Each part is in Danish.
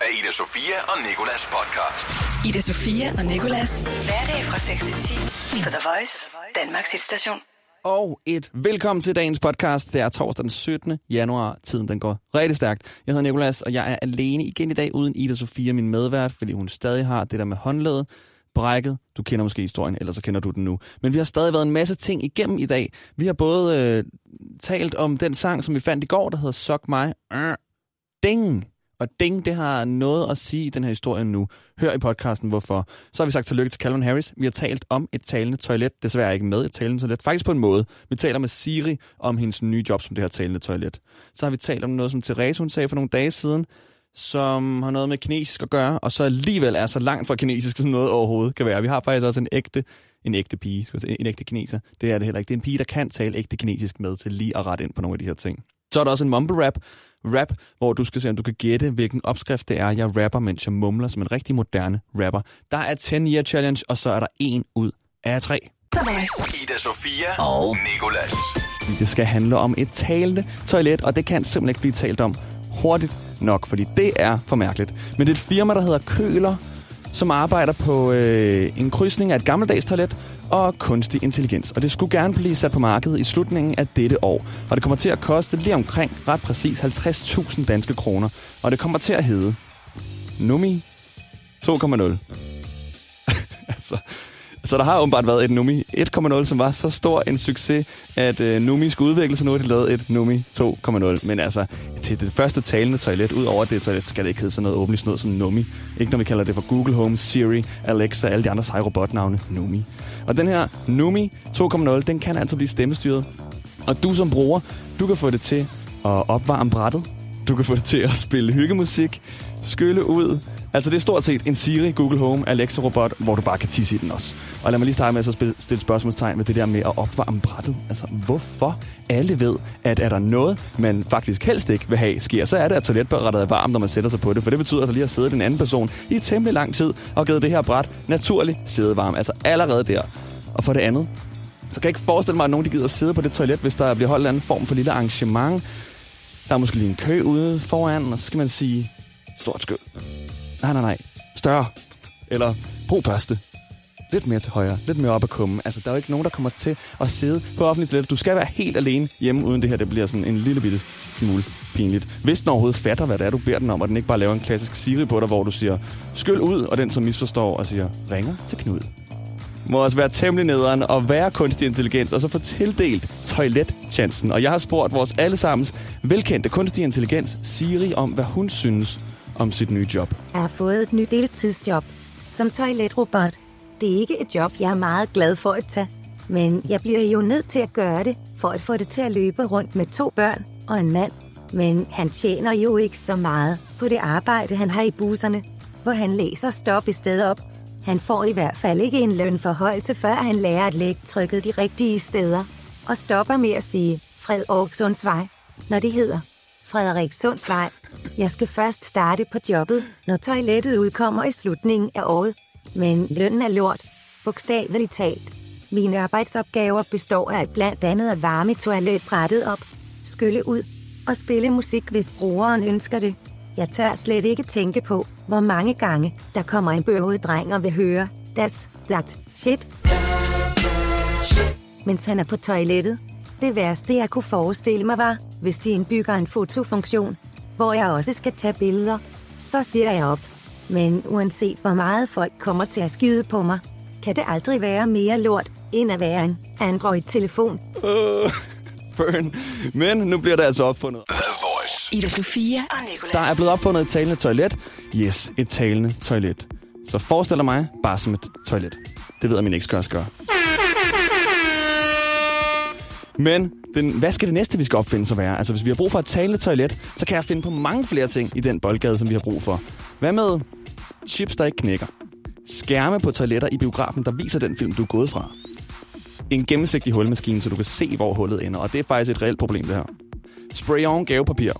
af Ida Sofia og Nikolas podcast. Ida Sofia og Nikolas. Hverdag fra 6 til 10 på The Voice, Danmarks hitstation. Og et velkommen til dagens podcast. Det er torsdag den 17. januar. Tiden den går rigtig stærkt. Jeg hedder Nikolas, og jeg er alene igen i dag uden Ida Sofia, min medvært, fordi hun stadig har det der med håndledet brækket. Du kender måske historien, eller så kender du den nu. Men vi har stadig været en masse ting igennem i dag. Vi har både øh, talt om den sang, som vi fandt i går, der hedder Sok mig. Øh, ding! Og ding, det har noget at sige i den her historie nu. Hør i podcasten, hvorfor. Så har vi sagt tillykke til Calvin Harris. Vi har talt om et talende toilet. Desværre ikke med et talende toilet. Faktisk på en måde. Vi taler med Siri om hendes nye job som det her talende toilet. Så har vi talt om noget, som Therese hun sagde for nogle dage siden, som har noget med kinesisk at gøre, og så alligevel er så langt fra kinesisk, som noget overhovedet kan være. Vi har faktisk også en ægte, en ægte pige, skal sige, en ægte kineser. Det er det heller ikke. Det er en pige, der kan tale ægte kinesisk med til lige at rette ind på nogle af de her ting. Så er der også en mumble rap, rap, hvor du skal se, om du kan gætte, hvilken opskrift det er, jeg rapper, mens jeg mumler som en rigtig moderne rapper. Der er 10 year challenge, og så er der en ud af tre. Ida Sofia og Nikolas. Det skal handle om et talende toilet, og det kan simpelthen ikke blive talt om hurtigt nok, fordi det er for mærkeligt. Men det er et firma, der hedder Køler, som arbejder på øh, en krydsning af et gammeldags toilet og kunstig intelligens. Og det skulle gerne blive sat på markedet i slutningen af dette år. Og det kommer til at koste lige omkring ret præcis 50.000 danske kroner. Og det kommer til at hedde Numi 2,0. altså, så der har åbenbart været et Numi 1,0, som var så stor en succes, at øh, Numi skulle udvikle sig. Nu har de lavet et Numi 2,0. Men altså, til det første talende toilet, ud over det toilet, skal det ikke hedde sådan noget åbenlyst noget som Numi. Ikke når vi kalder det for Google Home, Siri, Alexa og alle de andre seje robotnavne. Numi. Og den her Numi 2,0, den kan altså blive stemmestyret. Og du som bruger, du kan få det til at opvarme brættet. Du kan få det til at spille hyggemusik, skylle ud, Altså, det er stort set en Siri, Google Home, Alexa-robot, hvor du bare kan tisse i den også. Og lad mig lige starte med at så stille spørgsmålstegn med det der med at opvarme brættet. Altså, hvorfor alle ved, at er der noget, man faktisk helst ikke vil have sker, så er det, at toiletbrættet er varmt, når man sætter sig på det. For det betyder, at der lige har siddet en anden person i temmelig lang tid og givet det her bræt naturlig sædevarme. Altså allerede der. Og for det andet, så kan jeg ikke forestille mig, at nogen de gider sidde på det toilet, hvis der bliver holdt en anden form for lille arrangement. Der er måske lige en kø ude foran, og så skal man sige, stort skyld. Nej, nej, nej. Større. Eller brug børste. Lidt mere til højre. Lidt mere op at komme. Altså, der er jo ikke nogen, der kommer til at sidde på offentligt toilet. Du skal være helt alene hjemme, uden det her det bliver sådan en lille bitte smule pinligt. Hvis den overhovedet fatter, hvad det er, du beder den om, og den ikke bare laver en klassisk Siri på dig, hvor du siger, skyld ud, og den som misforstår og siger, ringer til Knud. Må også være temmelig nederen og være kunstig intelligens, og så få tildelt toiletchancen. Og jeg har spurgt vores allesammens velkendte kunstig intelligens, Siri, om hvad hun synes om sit nye job. Jeg har fået et nyt deltidsjob som toiletrobot. Det er ikke et job, jeg er meget glad for at tage. Men jeg bliver jo nødt til at gøre det, for at få det til at løbe rundt med to børn og en mand. Men han tjener jo ikke så meget på det arbejde, han har i busserne, hvor han læser stop i stedet op. Han får i hvert fald ikke en lønforhøjelse, før han lærer at lægge trykket de rigtige steder. Og stopper med at sige Fred Aarhussundsvej, når det hedder Frederikssundsvej. Jeg skal først starte på jobbet, når toilettet udkommer i slutningen af året. Men lønnen er lort, bogstaveligt talt. Mine arbejdsopgaver består af blandt andet at varme toiletbrættet op, skylle ud og spille musik, hvis brugeren ønsker det. Jeg tør slet ikke tænke på, hvor mange gange der kommer en bøvet dreng og vil høre Das, that, shit. Mens han er på toilettet. Det værste, jeg kunne forestille mig var, hvis de indbygger en fotofunktion, hvor jeg også skal tage billeder, så siger jeg op. Men uanset hvor meget folk kommer til at skide på mig, kan det aldrig være mere lort, end at være en Android-telefon. Uh, burn. Men nu bliver der altså opfundet. Ida Sofia og Nikolas. Der er blevet opfundet et talende toilet. Yes, et talende toilet. Så forestil dig mig bare som et toilet. Det ved jeg, min ekskæreste gør. Men den, hvad skal det næste, vi skal opfinde så være? Altså, hvis vi har brug for et taletoilet, toilet, så kan jeg finde på mange flere ting i den boldgade, som vi har brug for. Hvad med chips, der ikke knækker? Skærme på toiletter i biografen, der viser den film, du er gået fra. En gennemsigtig hulmaskine, så du kan se, hvor hullet ender. Og det er faktisk et reelt problem, det her. Spray-on gavepapir.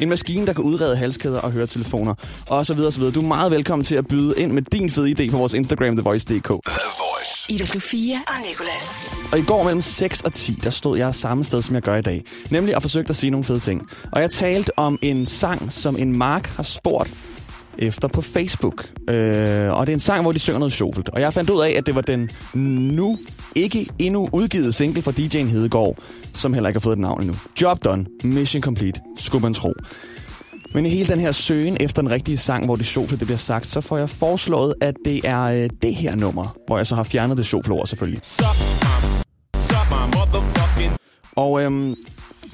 En maskine, der kan udrede halskæder og høretelefoner, og så videre, så videre. Du er meget velkommen til at byde ind med din fede idé på vores Instagram, TheVoice.dk. The Voice. Ida Sofia og Nikolas. Og i går mellem 6 og 10, der stod jeg samme sted, som jeg gør i dag. Nemlig at forsøgte at sige nogle fede ting. Og jeg talte om en sang, som en Mark har spurgt efter på Facebook. Øh, og det er en sang, hvor de synger noget sjovt. Og jeg fandt ud af, at det var den nu ikke endnu udgivet single fra DJ'en Hedegaard, som heller ikke har fået et navn endnu. Job done. Mission complete. Skulle man tro. Men i hele den her søgen efter den rigtige sang, hvor det sjovt det bliver sagt, så får jeg foreslået, at det er øh, det her nummer, hvor jeg så har fjernet det sjovt ord selvfølgelig. Og øhm,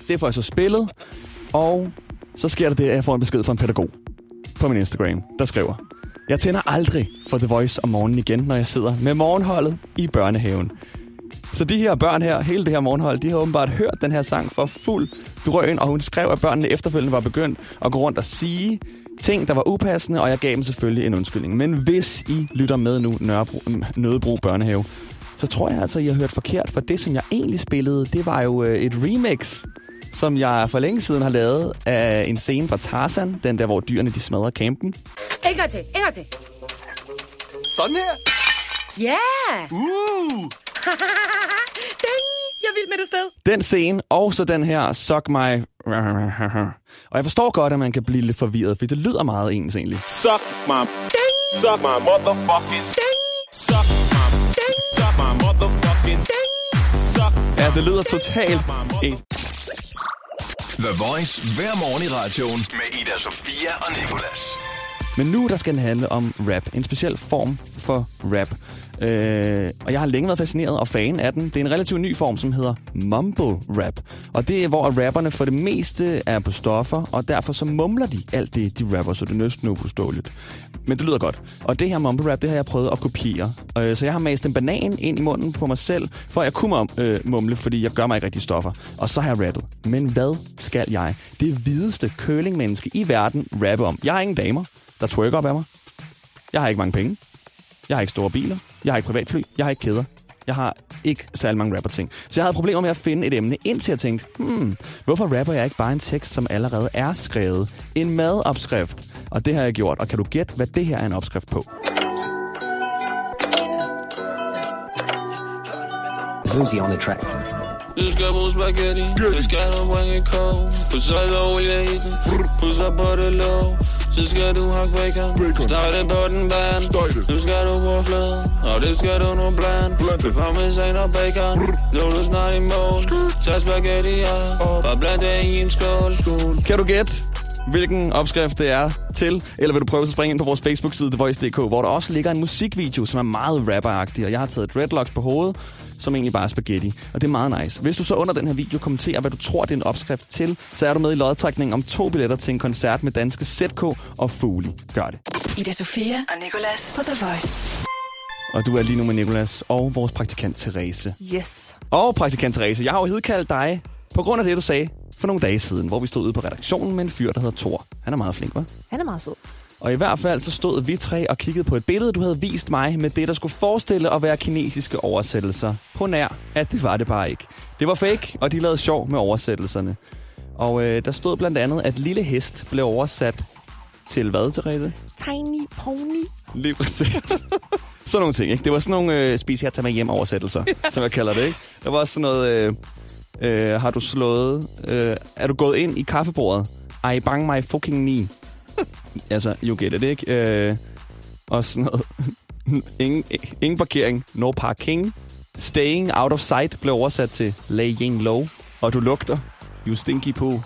det får jeg så spillet, og så sker der det, at jeg får en besked fra en pædagog på min Instagram, der skriver, jeg tænder aldrig for The Voice om morgenen igen, når jeg sidder med morgenholdet i børnehaven. Så de her børn her, hele det her morgenhold, de har åbenbart hørt den her sang for fuld drøn, og hun skrev, at børnene efterfølgende var begyndt at gå rundt og sige ting, der var upassende, og jeg gav dem selvfølgelig en undskyldning. Men hvis I lytter med nu, Nørrebro, Nødebro Børnehave, så tror jeg altså, I har hørt forkert, for det, som jeg egentlig spillede, det var jo øh, et remix, som jeg for længe siden har lavet af en scene fra Tarzan, den der, hvor dyrene de smadrer campen. En gang til, en gang til. Sådan her. Ja! Yeah! Uh! Den! Jeg vil med det sted. Den scene, og så den her Suck My... Og jeg forstår godt, at man kan blive lidt forvirret, for det lyder meget ens egentlig. Suck my, suck my motherfucking, suck my, suck my motherfucking, suck Ja, det lyder totalt ens. The Voice hver morgen i radioen med Ida Sofia og Nicolas. Men nu der skal den handle om rap. En speciel form for rap. Øh, og jeg har længe været fascineret og fan af den. Det er en relativt ny form, som hedder mumble rap. Og det er, hvor rapperne for det meste er på stoffer, og derfor så mumler de alt det, de rapper, så det er næsten uforståeligt. Men det lyder godt. Og det her mumble rap, det har jeg prøvet at kopiere. Øh, så jeg har mast en banan ind i munden på mig selv, for at jeg kunne øh, mumle, fordi jeg gør mig ikke rigtig stoffer. Og så har jeg rappet. Men hvad skal jeg, det hvideste curlingmenneske i verden, rappe om? Jeg har ingen damer, der twerker op af mig. Jeg har ikke mange penge. Jeg har ikke store biler. Jeg har ikke privatfly. Jeg har ikke kæder. Jeg har ikke særlig mange rapper-ting. Så jeg havde problemer med at finde et emne, indtil jeg tænkte, hmm, hvorfor rapper jeg ikke bare en tekst, som allerede er skrevet? En madopskrift. Og det har jeg gjort. Og kan du gætte, hvad det her er en opskrift på? Zuzi on the track. Du skal bruge spaghetti, du skal du bringe kog Put olie i den, put så på det låg Så skal du hakke bacon, steg det på den band. Nu skal du på flad, og det skal du nu blande. Med parmesan og bacon, nu er du snart i mål. Tag spaghetti op, og bland det i en skål. Kan du gætte, hvilken opskrift det er til? Eller vil du prøve at springe ind på vores Facebook-side, TheVoice.dk, hvor der også ligger en musikvideo, som er meget rapperagtig, og jeg har taget dreadlocks på hovedet, som egentlig bare er spaghetti. Og det er meget nice. Hvis du så under den her video kommenterer, hvad du tror, det er en opskrift til, så er du med i lodtrækningen om to billetter til en koncert med danske ZK og Fuli. Gør det. Ida Sofia og Nicolas på The Voice. Og du er lige nu med Nikolas og vores praktikant Therese. Yes. Og praktikant Therese, jeg har jo hedkaldt dig på grund af det, du sagde for nogle dage siden, hvor vi stod ude på redaktionen med en fyr, der hedder Thor. Han er meget flink, hva'? Han er meget sød. Og i hvert fald så stod vi tre og kiggede på et billede, du havde vist mig med det, der skulle forestille at være kinesiske oversættelser. På nær, at det var det bare ikke. Det var fake, og de lavede sjov med oversættelserne. Og øh, der stod blandt andet, at lille hest blev oversat til hvad, Therese? Tiny pony. Lige præcis. sådan nogle ting, ikke? Det var sådan nogle øh, spis her, tag med hjem oversættelser, som jeg kalder det, ikke? Der var også sådan noget, øh, øh, har du slået, øh, er du gået ind i kaffebordet? I bang my fucking knee. Altså, you get it, ikke? Øh, og sådan noget, ingen, ingen parkering, no parking. Staying out of sight blev oversat til laying low. Og du lugter, you stinky poo.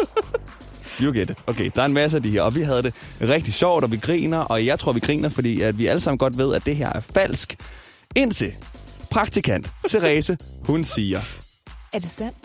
You get it. Okay, der er en masse af de her, og vi havde det rigtig sjovt, og vi griner, og jeg tror, vi griner, fordi at vi alle sammen godt ved, at det her er falsk. Indtil praktikant Therese, hun siger, Er det sandt?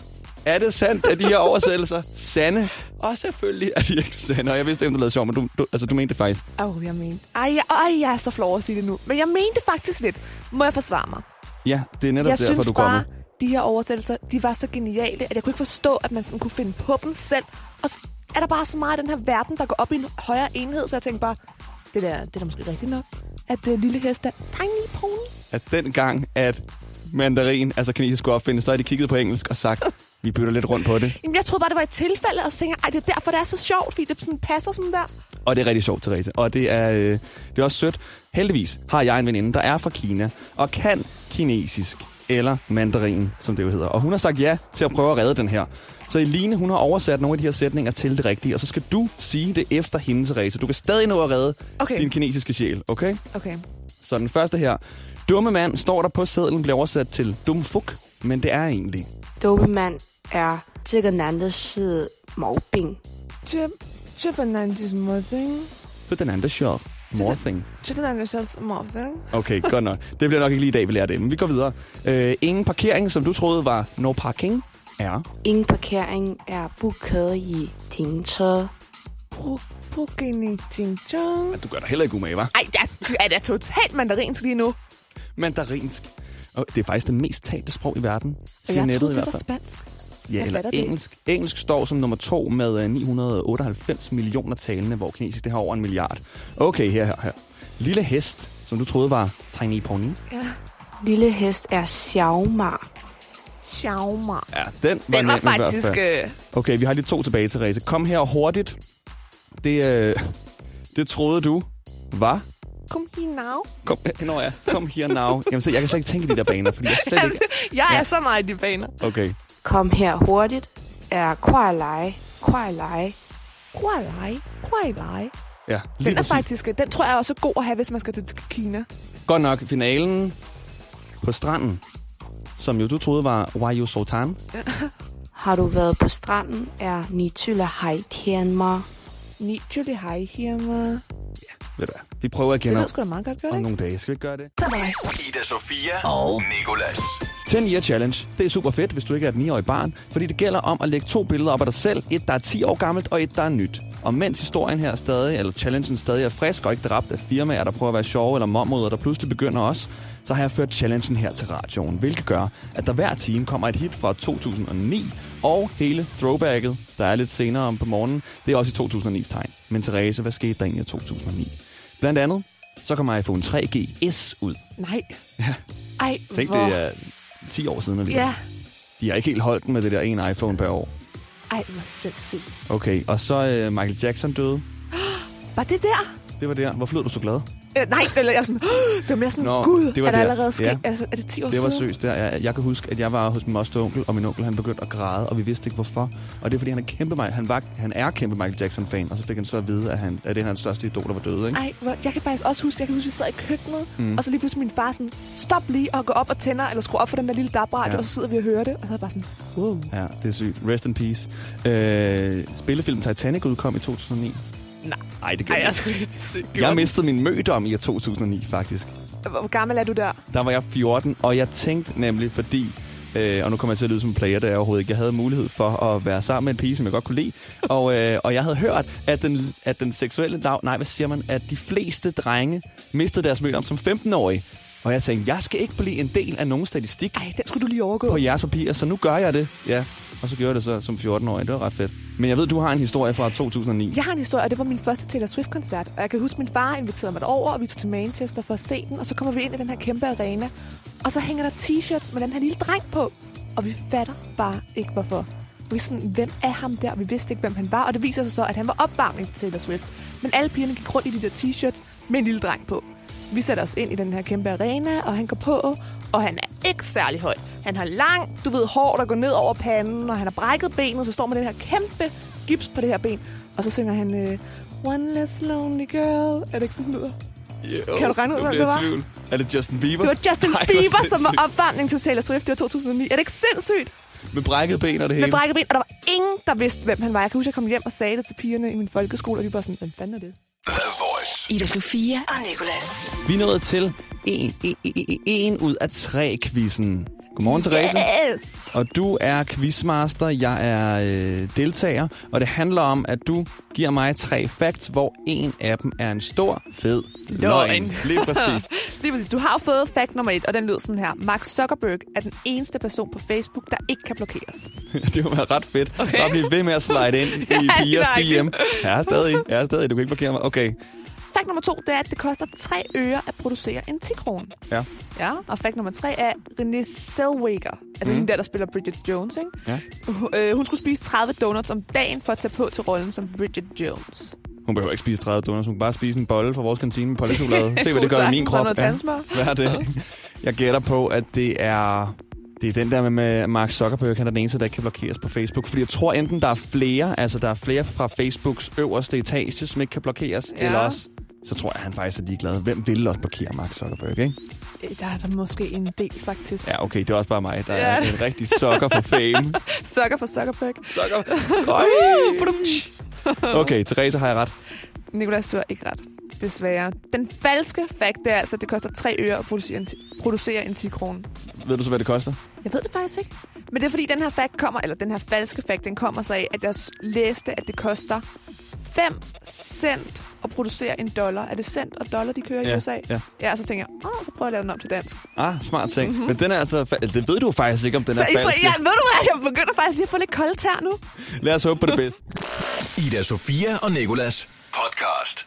Er det sandt, at de her oversættelser sande? Og selvfølgelig er de ikke sande, og jeg vidste ikke, om du lavede sjov, men du, du, altså, du mente det faktisk. Åh, oh, jeg mente... Ej, jeg, ej, jeg er så flov at sige det nu. Men jeg mente faktisk lidt. Må jeg forsvare mig? Ja, det er netop Jeg derfor, synes du kommer. bare, de her oversættelser, de var så geniale, at jeg kunne ikke forstå, at man sådan kunne finde på dem selv. Og så er der bare så meget af den her verden, der går op i en højere enhed, så jeg tænkte bare, det der, det er da måske rigtigt nok, at det lille hest er tiny pony. At den gang, at mandarin, altså kinesisk skulle opfindes, så har de kigget på engelsk og sagt, vi bytter lidt rundt på det. Jamen, jeg troede bare, det var et tilfælde, og så tænkte jeg, det er derfor, det er så sjovt, fordi det sådan passer sådan der. Og det er rigtig sjovt, Therese. Og det er, øh, det er også sødt. Heldigvis har jeg en veninde, der er fra Kina, og kan kinesisk eller mandarin, som det jo hedder. Og hun har sagt ja til at prøve at redde den her. Så Eline, hun har oversat nogle af de her sætninger til det rigtige, og så skal du sige det efter hende, Therese. Du kan stadig nå at redde Okay. din kinesiske sjæl, okay? Okay. Så den første her. Dumme mand står der på sædlen, bliver oversat til dum fuk, men det er egentlig. 多曼 er 这个男的是毛病。 Chip, chip and Nandy's mother. Så den anden shot. More thing. Chip and Nandy's mother. Okay, godt nok. Det bliver nok ikke lige i dag, vi lærer det. Men vi går videre. Øh, ingen parkering, som du troede var no parking, er... Ingen parkering er 不可以停车。 Pugini Jinjang. Du gør dig heller ikke umage, hva'? Ej, jeg er da totalt mandarinsk lige nu. Mandarinsk. Og det er faktisk det mest talte sprog i verden. Og Siger jeg nettet troede, i det hvert var fald. spansk. Ja, eller det engelsk. Engelsk står som nummer to med øh, 998 millioner talende, hvor kinesisk det har over en milliard. Okay, her, her, her. Lille hest, som du troede var tiny pony. Ja. Lille hest er 小马。Xiaoma. Ja, den var, Den var faktisk... Øh, Okay, vi har lige to tilbage, Therese. Kom her hurtigt. Det, øh, det troede du var... kom here now. Kom, nå ja, kom here now. Jamen, se, jeg kan slet ikke tænke i de der baner, fordi jeg slet ikke... Jeg er Ja. så meget i de baner. Okay. Kom her hurtigt er Kualai, Kualai, Kualai, Kualai. Ja, lige den er præcis. faktisk, øh, den tror jeg også er god at have, hvis man skal til Kina. Godt nok, finalen på stranden, som jo du troede var Wayu Sultan. Har du været på stranden, er Ni Tylle Hai Tianma. Ni Tylle Hai Tianma. Ja, ved du hvad, vi prøver igen. Det lyder sgu da meget godt, gør det ikke? Om nogle dage skal vi gøre det. Ida Sofia og Nicolas. 10 year challenge. Det er super fedt, hvis du ikke er et 9-årig barn, fordi det gælder om at lægge to billeder op af dig selv. Et, der er 10 år gammelt, og et, der er nyt. Og mens historien her stadig, eller challengen stadig er frisk og ikke dræbt af firmaer, der prøver at være sjove eller mormoder, der pludselig begynder også, så har jeg ført challengen her til radioen, hvilket gør, at der hver time kommer et hit fra 2009, og hele throwbacket, der er lidt senere om på morgenen, det er også i 2009's tegn. Men Therese, hvad skete der egentlig i 2009? Blandt andet, så kommer iPhone 3G S ud. Nej. Ej, Tænk, hvor... det er 10 år siden alligevel. Ja. De har ikke helt holdt den med det der ene iPhone per år. Ej, hvor sindssygt. Okay, og så øh, Michael Jackson døde. Var det der? Det var der. Hvorfor lød du så glad? Øh, nej, eller jeg er sådan... Det var mere sådan, Nå, Gud, det var er der der. allerede sket? Ja. Altså, er det 10 år Det var siden? søst der. Jeg, jeg kan huske, at jeg var hos min moster onkel, og min onkel han begyndte at græde, og vi vidste ikke hvorfor. Og det er fordi, han er kæmpe, han var, han er kæmpe Michael Jackson-fan, og så fik han så at vide, at, han, at det er hans største idol, der var døde. Ikke? Ej, jeg kan faktisk også huske, jeg kan huske, vi sad i køkkenet, mm. og så lige pludselig min far sådan, stop lige og gå op og tænder, eller skru op for den der lille DAB-radio, Ja. og så sidder vi og hører det, og så er bare sådan, wow. Ja, det er sygt. Rest in peace. Øh, spillefilm Titanic udkom i 2009. Nej. Nej, det Ej, gjorde jeg jeg skulle lige til at sige. Jeg mistede min mødom i 2009, faktisk. Hvor gammel er du der? Der var jeg 14, og jeg tænkte nemlig, fordi... Øh, og nu kommer jeg til at lyde som en player, der jeg overhovedet ikke. Jeg havde mulighed for at være sammen med en pige, som jeg godt kunne lide. Og, øh, og jeg havde hørt, at den, at den seksuelle dag... Nej, hvad siger man? At de fleste drenge mistede deres mødom som 15-årige. Og jeg tænkte, jeg skal ikke blive en del af nogen statistik Ej, den skulle du lige overgå. på jeres papir, så nu gør jeg det. Ja, og så gjorde jeg det så som 14-årig. Det var ret fedt. Men jeg ved, du har en historie fra 2009. Jeg har en historie, og det var min første Taylor Swift-koncert. Og jeg kan huske, at min far inviterede mig derover, og vi tog til Manchester for at se den. Og så kommer vi ind i den her kæmpe arena. Og så hænger der t-shirts med den her lille dreng på. Og vi fatter bare ikke, hvorfor. Vi sådan, hvem er ham der? Vi vidste ikke, hvem han var. Og det viser sig så, at han var opvarmning til Taylor Swift. Men alle pigerne gik rundt i de der t-shirts med en lille dreng på. Vi sætter os ind i den her kæmpe arena, og han går på, og han er ikke særlig høj. Han har lang, du ved, hår, der går ned over panden, og han har brækket benet, så står med den her kæmpe gips på det her ben. Og så synger han, øh, One less lonely girl. Er det ikke sådan, det lyder? Jo, Kan du regne ud, bliver det var? tvivl. Er det Justin Bieber? Det var Justin Ej, Bieber, som sindssygt. var opvarmning til Taylor Swift. Det var 2009. Er det ikke sindssygt? Med brækket ben og det hele. Med brækket ben, og der var ingen, der vidste, hvem han var. Jeg kan huske, jeg kom hjem og sagde det til pigerne i min folkeskole, og de var sådan, hvem fanden er det? Ida Sofia og Nicolas. Vi er nået til en, en, en, en ud af tre quizzen. Godmorgen, Therese. Yes! Og du er quizmaster, jeg er øh, deltager, og det handler om, at du giver mig tre facts, hvor en af dem er en stor, fed løgn. Lige præcis. Lige præcis. Du har jo fået fact nummer et, og den lyder sådan her. Mark Zuckerberg er den eneste person på Facebook, der ikke kan blokeres. det være ret fedt. Okay. Bare blive ved med at slide ind i pigers det er DM. Jeg er stadig, jeg er stadig, du kan ikke blokere mig. Okay, Fact nummer to, det er, at det koster 3 øre at producere en 10 krone. ja. Ja, og fact nummer tre er Renée Zellweger. Altså mm. hende der, der spiller Bridget Jones, ikke? Ja. Hun, øh, hun skulle spise 30 donuts om dagen for at tage på til rollen som Bridget Jones. Hun behøver ikke spise 30 donuts, hun kan bare spise en bolle fra vores kantine med pålægchokolade. Se, hvad det gør i min krop. tandsmør. Hvad er det? Jeg gætter på, at det er, Det er den der med, med Mark Zuckerberg, han er den eneste, der ikke kan blokeres på Facebook. Fordi jeg tror enten, der er flere, altså der er flere fra Facebooks øverste etage, som ikke kan blokeres, Ja. ja. eller også, så tror jeg, han faktisk er ligeglad. Hvem vil også blokere Mark Zuckerberg, ikke? Øh, Der er der måske en del, faktisk. Ja, okay, det er også bare mig, der Ja. er en rigtig sokker for fame. Sukker for Zuckerberg. Sokker. Okay, Therese har jeg ret. Nikolas, du har ikke ret. Desværre. Den falske fakt er altså, at det koster 3 øre at producere en, producere en 10 kroner. Ved du så, hvad det koster? Jeg ved det faktisk ikke. Men det er fordi, den her fact kommer, eller den her falske fact, den kommer sig af, at jeg læste, at det koster 5 cent at producere en dollar. Er det cent og dollar, de kører i Ja, USA? ja. Ja, så tænker jeg, åh, så prøver jeg at lave den om til dansk. Ah, smart ting. Mm-hmm. Men den er altså... fa- Det ved du faktisk ikke, om den så er I falsk. ja, ved du hvad, jeg begynder faktisk lige at få lidt koldt tær nu. Lad os håbe på det bedste. Ida Sofia og Nikolas podcast.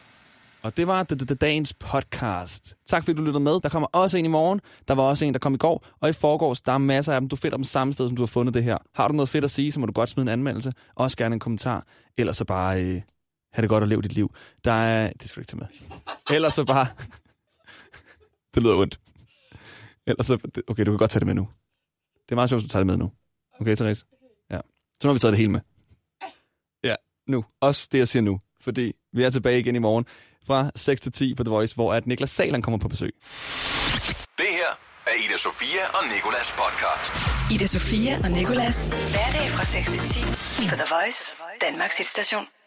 Og det var det, det, det, dagens podcast. Tak fordi du lyttede med. Der kommer også en i morgen. Der var også en, der kom i går. Og i forgårs, der er masser af dem. Du finder dem samme sted, som du har fundet det her. Har du noget fedt at sige, så må du godt smide en anmeldelse. Også gerne en kommentar. Ellers så bare øh, have det godt og leve dit liv. Der er... Det skal du ikke tage med. Ellers så bare... det lyder ondt. Ellers så... Okay, du kan godt tage det med nu. Det er meget sjovt, hvis du tager det med nu. Okay, Therese? Ja. Så nu har vi taget det hele med. Ja, nu. Også det, jeg siger nu. Fordi vi er tilbage igen i morgen fra 6 til 10 på The Voice, hvor at Niklas Salern kommer på besøg. Det her er Ida Sofia og Nikolas podcast. Ida Sofia og Nikolas. Hverdag fra 6 til 10 på The Voice, Danmarks hitstation.